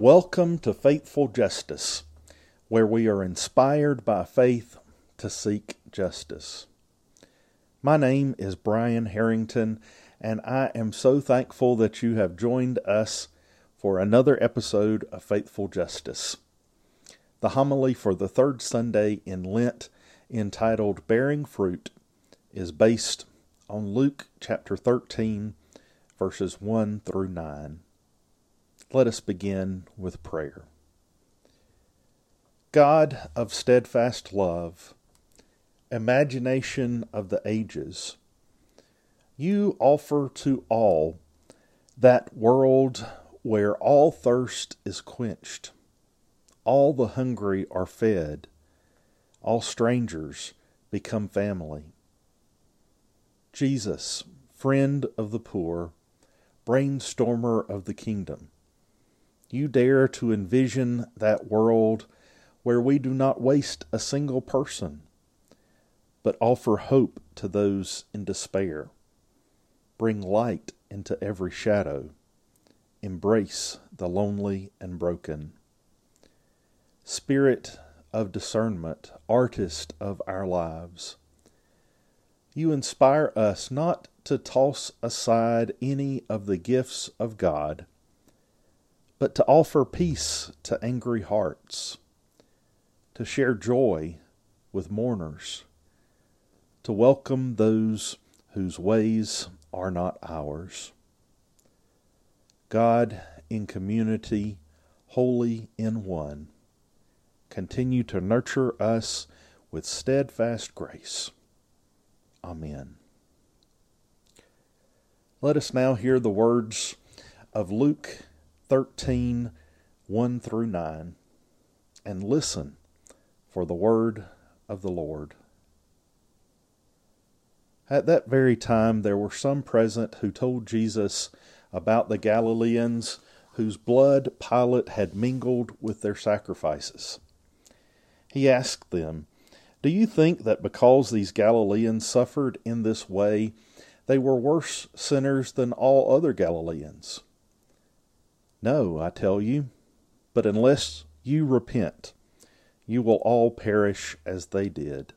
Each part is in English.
Welcome to Faithful Justice, where we are inspired by faith to seek justice. My name is Brian Harrington, and I am so thankful that you have joined us for another episode of Faithful Justice. The homily for the third Sunday in Lent, entitled Bearing Fruit, is based on Luke chapter 13, verses 1 through 9. Let us begin with prayer. God of steadfast love, imagination of the ages, you offer to all that world where all thirst is quenched, all the hungry are fed, all strangers become family. Jesus, friend of the poor, brainstormer of the kingdom, you dare to envision that world where we do not waste a single person, but offer hope to those in despair, bring light into every shadow, embrace the lonely and broken. Spirit of discernment, artist of our lives, you inspire us not to toss aside any of the gifts of God but to offer peace to angry hearts, to share joy with mourners, to welcome those whose ways are not ours. God, in community, holy in one, continue to nurture us with steadfast grace. Amen. Let us now hear the words of Luke 13 1 through 9 and listen for the word of the Lord. At that very time, there were some present who told Jesus about the Galileans whose blood Pilate had mingled with their sacrifices. He asked them, Do you think that because these Galileans suffered in this way, they were worse sinners than all other Galileans? No, I tell you, but unless you repent, you will all perish as they did.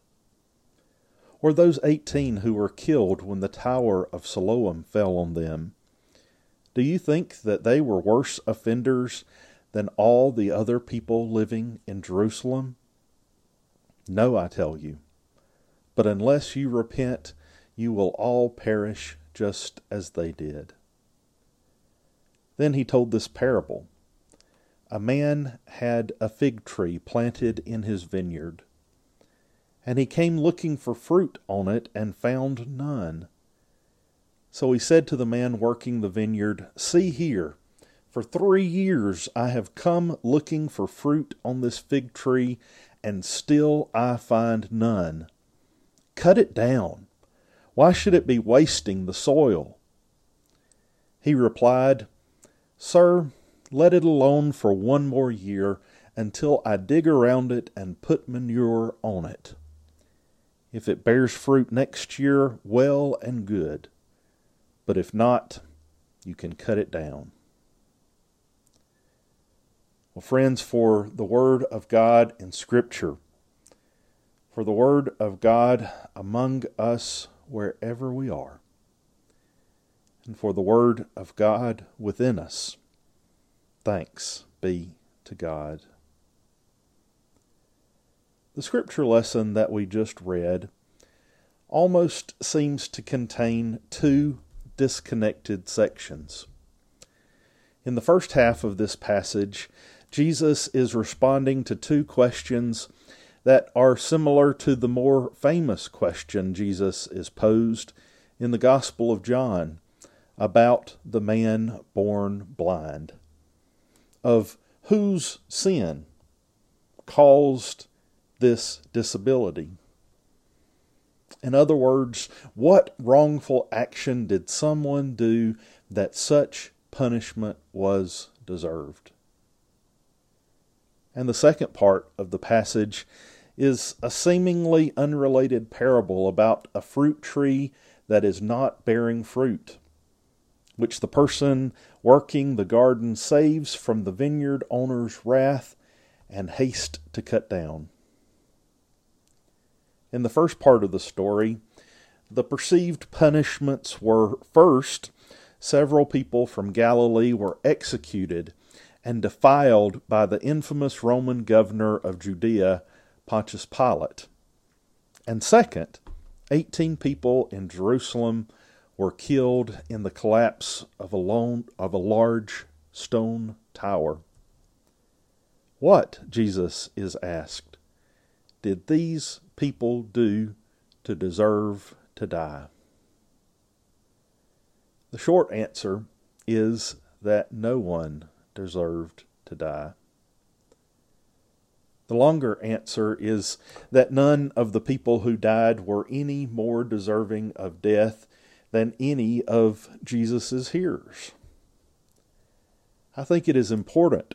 Or those eighteen who were killed when the tower of Siloam fell on them. Do you think that they were worse offenders than all the other people living in Jerusalem? No, I tell you. But unless you repent, you will all perish just as they did. Then he told this parable A man had a fig tree planted in his vineyard, and he came looking for fruit on it and found none. So he said to the man working the vineyard, See here, for three years I have come looking for fruit on this fig tree, and still I find none. Cut it down. Why should it be wasting the soil? He replied, Sir, let it alone for one more year until I dig around it and put manure on it. If it bears fruit next year, well and good. But if not, you can cut it down. Well, friends, for the Word of God in Scripture, for the Word of God among us wherever we are, and for the Word of God within us. Thanks be to God. The scripture lesson that we just read almost seems to contain two disconnected sections. In the first half of this passage, Jesus is responding to two questions that are similar to the more famous question Jesus is posed in the Gospel of John about the man born blind. Of whose sin caused this disability? In other words, what wrongful action did someone do that such punishment was deserved. And the second part of the passage is a seemingly unrelated parable about a fruit tree that is not bearing fruit, which the person working the garden saves from the vineyard owner's wrath and haste to cut down. In the first part of the story, the perceived punishments were first, several people from Galilee were executed and defiled by the infamous Roman governor of Judea, Pontius Pilate. And second, 18 people in Jerusalem were killed in the collapse of a, of a large stone tower. What, Jesus is asked, did these people do to deserve to die? The short answer is that no one deserved to die. The longer answer is that none of the people who died were any more deserving of death than any of Jesus' hearers. I think it is important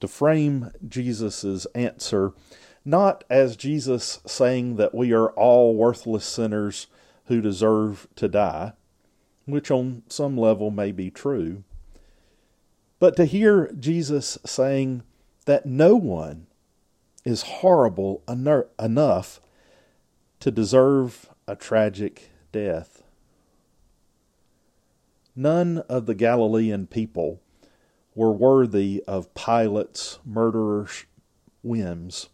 to frame Jesus' answer not as Jesus saying that we are all worthless sinners who deserve to die, which on some level may be true, but to hear Jesus saying that no one is horrible enough to deserve a tragic death. None of the Galilean people were worthy of Pilate's murderer's whims.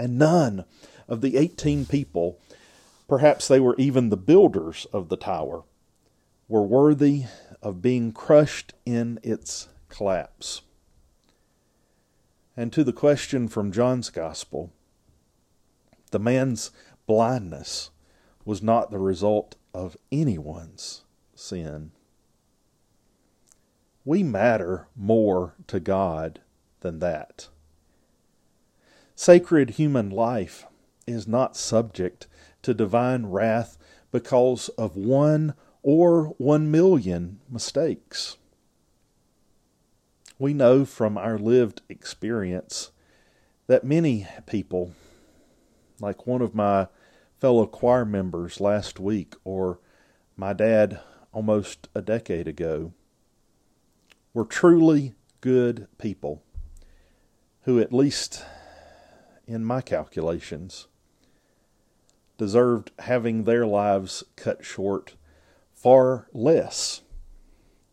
And none of the 18 people, perhaps they were even the builders of the tower, were worthy of being crushed in its collapse. And to the question from John's Gospel, the man's blindness was not the result of anyone's sin. We matter more to God than that. Sacred human life is not subject to divine wrath because of one or one million mistakes. We know from our lived experience that many people, like one of my fellow choir members last week, or my dad almost a decade ago, were truly good people who, at least in my calculations, deserved having their lives cut short far less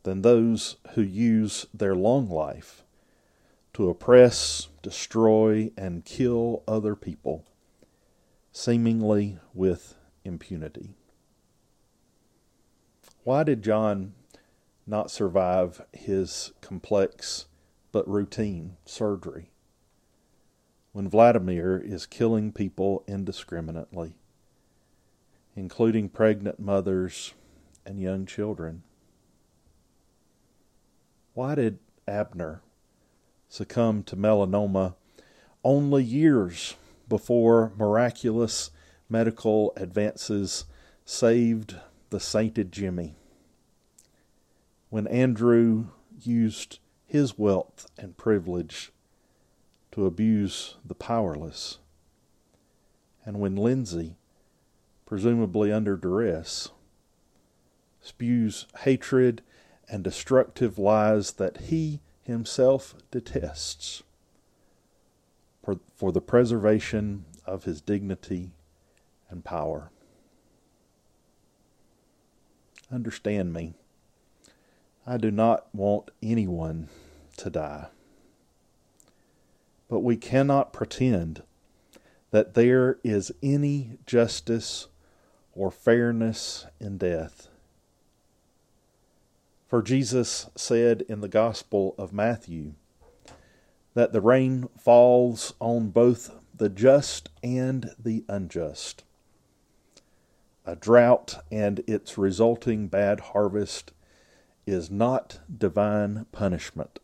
than those who use their long life to oppress, destroy, and kill other people, seemingly with impunity. Why did John not survive his complex but routine surgery? When Vladimir is killing people indiscriminately, including pregnant mothers and young children. Why did Abner succumb to melanoma only years before miraculous medical advances saved the sainted Jimmy? When Andrew used his wealth and privilege to abuse the powerless, and when Lindsay, presumably under duress, spews hatred and destructive lies that he himself detests for, for the preservation of his dignity and power. Understand me. I do not want anyone to die. But we cannot pretend that there is any justice or fairness in death. For Jesus said in the Gospel of Matthew that the rain falls on both the just and the unjust. A drought and its resulting bad harvest is not divine punishment,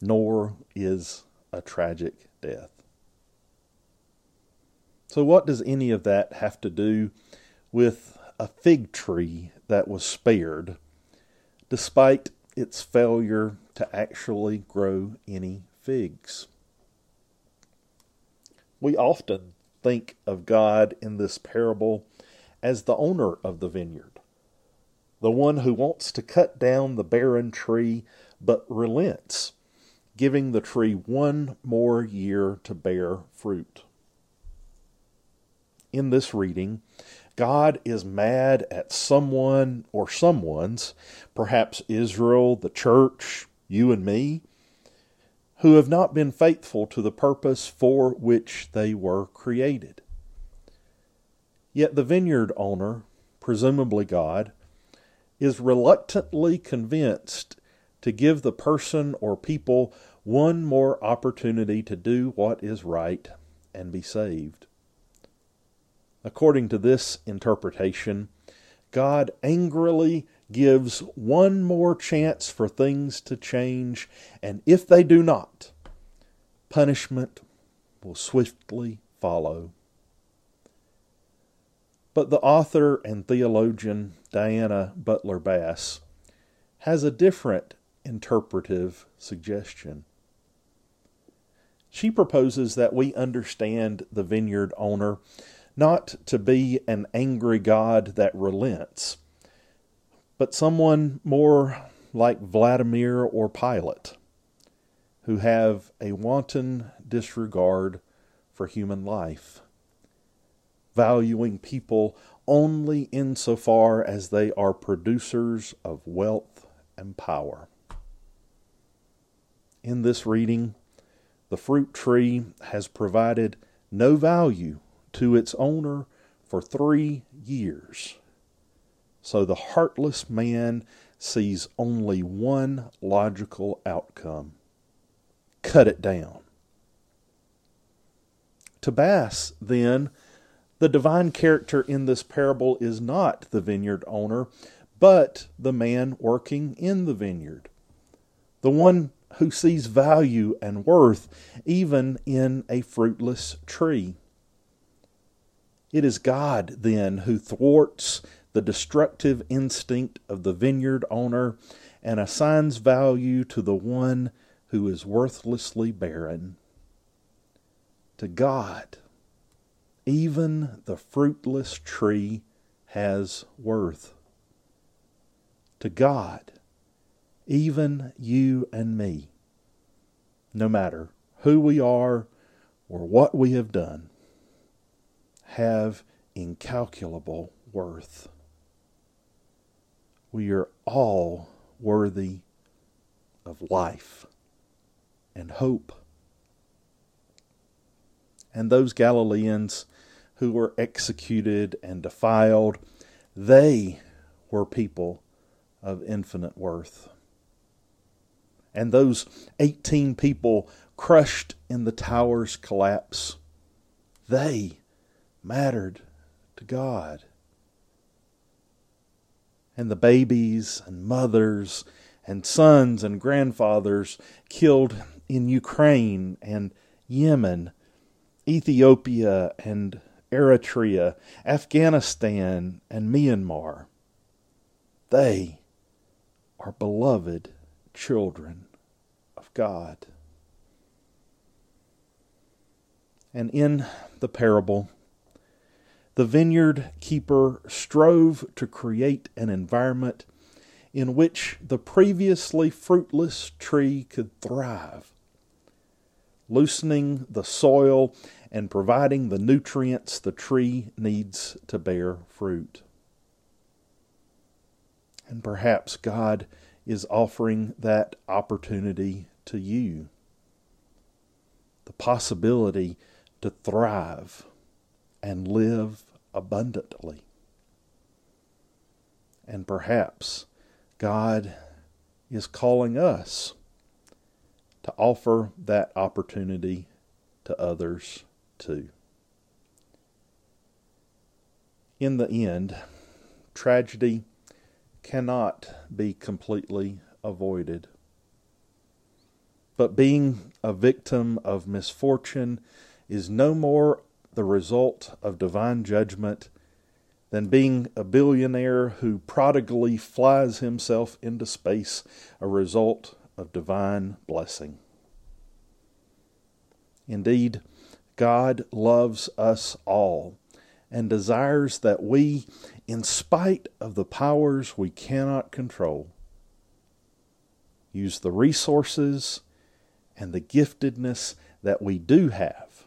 nor is a tragic death. So, what does any of that have to do with a fig tree that was spared, despite its failure to actually grow any figs. We often think of God in this parable as the owner of the vineyard, the one who wants to cut down the barren tree but relents, giving the tree one more year to bear fruit. In this reading, God is mad at someone or someone's, perhaps Israel, the church, you and me, who have not been faithful to the purpose for which they were created. Yet the vineyard owner, presumably God, is reluctantly convinced to give the person or people one more opportunity to do what is right and be saved. According to this interpretation, God angrily gives one more chance for things to change, and if they do not, punishment will swiftly follow. But the author and theologian Diana Butler Bass has a different interpretive suggestion. She proposes that we understand the vineyard owner not to be an angry God that relents, but someone more like Vladimir or Pilate, who have a wanton disregard for human life, valuing people only insofar as they are producers of wealth and power. In this reading, the fruit tree has provided no value to its owner for three years. So the heartless man sees only one logical outcome cut it down. To Bass, then, the divine character in this parable is not the vineyard owner, but the man working in the vineyard, the one who sees value and worth even in a fruitless tree. It is God, then, who thwarts the destructive instinct of the vineyard owner and assigns value to the one who is worthlessly barren. To God, even the fruitless tree has worth. To God, even you and me, no matter who we are or what we have done, have incalculable worth. We are all worthy of life and hope. And those Galileans who were executed and defiled, they were people of infinite worth. And those 18 people crushed in the tower's collapse, they mattered to God and the babies and mothers and sons and grandfathers killed in Ukraine and Yemen, Ethiopia and Eritrea, Afghanistan and Myanmar. They are beloved children of God. And in the parable, the vineyard keeper strove to create an environment in which the previously fruitless tree could thrive, loosening the soil and providing the nutrients the tree needs to bear fruit. And perhaps God is offering that opportunity to you the possibility to thrive and live abundantly. And perhaps God is calling us to offer that opportunity to others too. In the end, tragedy cannot be completely avoided. But being a victim of misfortune is no more the result of divine judgment than being a billionaire who prodigally flies himself into space, a result of divine blessing. Indeed, God loves us all and desires that we, in spite of the powers we cannot control, use the resources and the giftedness that we do have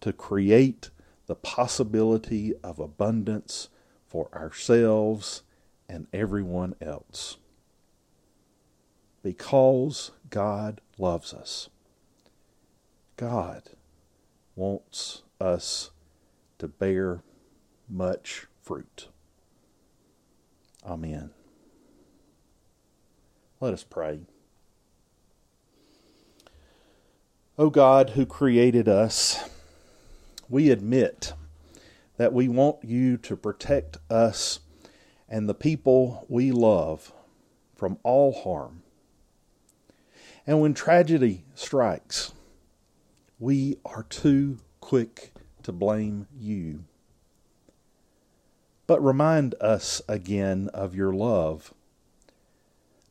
to create the possibility of abundance for ourselves and everyone else. Because God loves us. God wants us to bear much fruit. Amen. Let us pray. O God, who created us, we admit that we want you to protect us and the people we love from all harm. And when tragedy strikes, we are too quick to blame you. But remind us again of your love,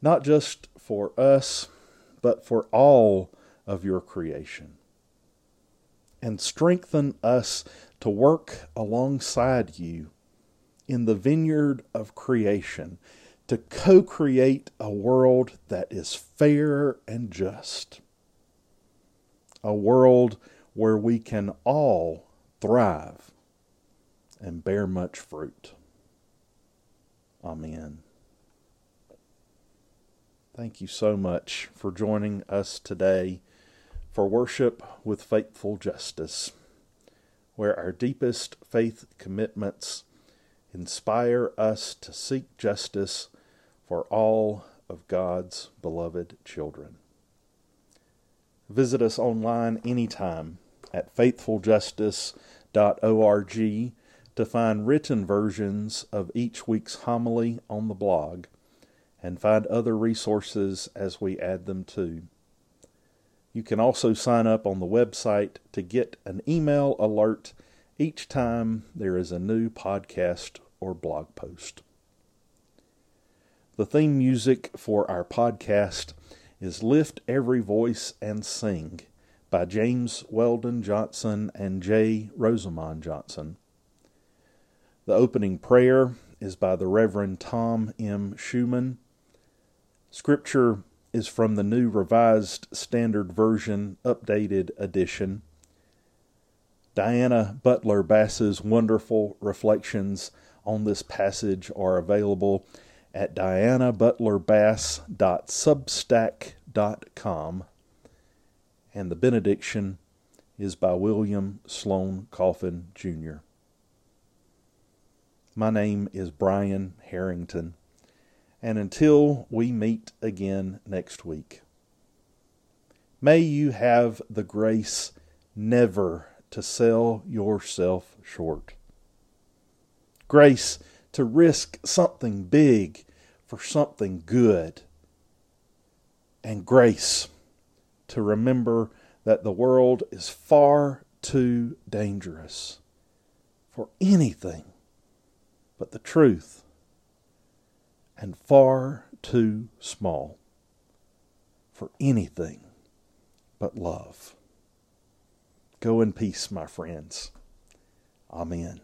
not just for us, but for all of your creation. And strengthen us to work alongside you in the vineyard of creation to co create a world that is fair and just a world where we can all thrive and bear much fruit. Amen. Thank you so much for joining us today for worship with faithful justice, where our deepest faith commitments inspire us to seek justice for all of God's beloved children. Visit us online anytime at faithfuljustice.org to find written versions of each week's homily on the blog and find other resources as we add them too. You can also sign up on the website to get an email alert each time there is a new podcast or blog post. The theme music for our podcast is Lift Every Voice and Sing by James Weldon Johnson and J. Rosamond Johnson. The opening prayer is by the Reverend Thom M. Shuman. Scripture is from the New Revised Standard Version Updated Edition. Diana Butler Bass's wonderful reflections on this passage are available at dianabutlerbass.substack.com. And the benediction is by William Sloane Coffin Jr. My name is Brian Harrington, and until we meet again next week, may you have the grace never to sell yourself short. Grace to risk something big for something good. And grace to remember that the world is far too dangerous for anything but the truth and far too small for anything but love. Go in peace, my friends. Amen.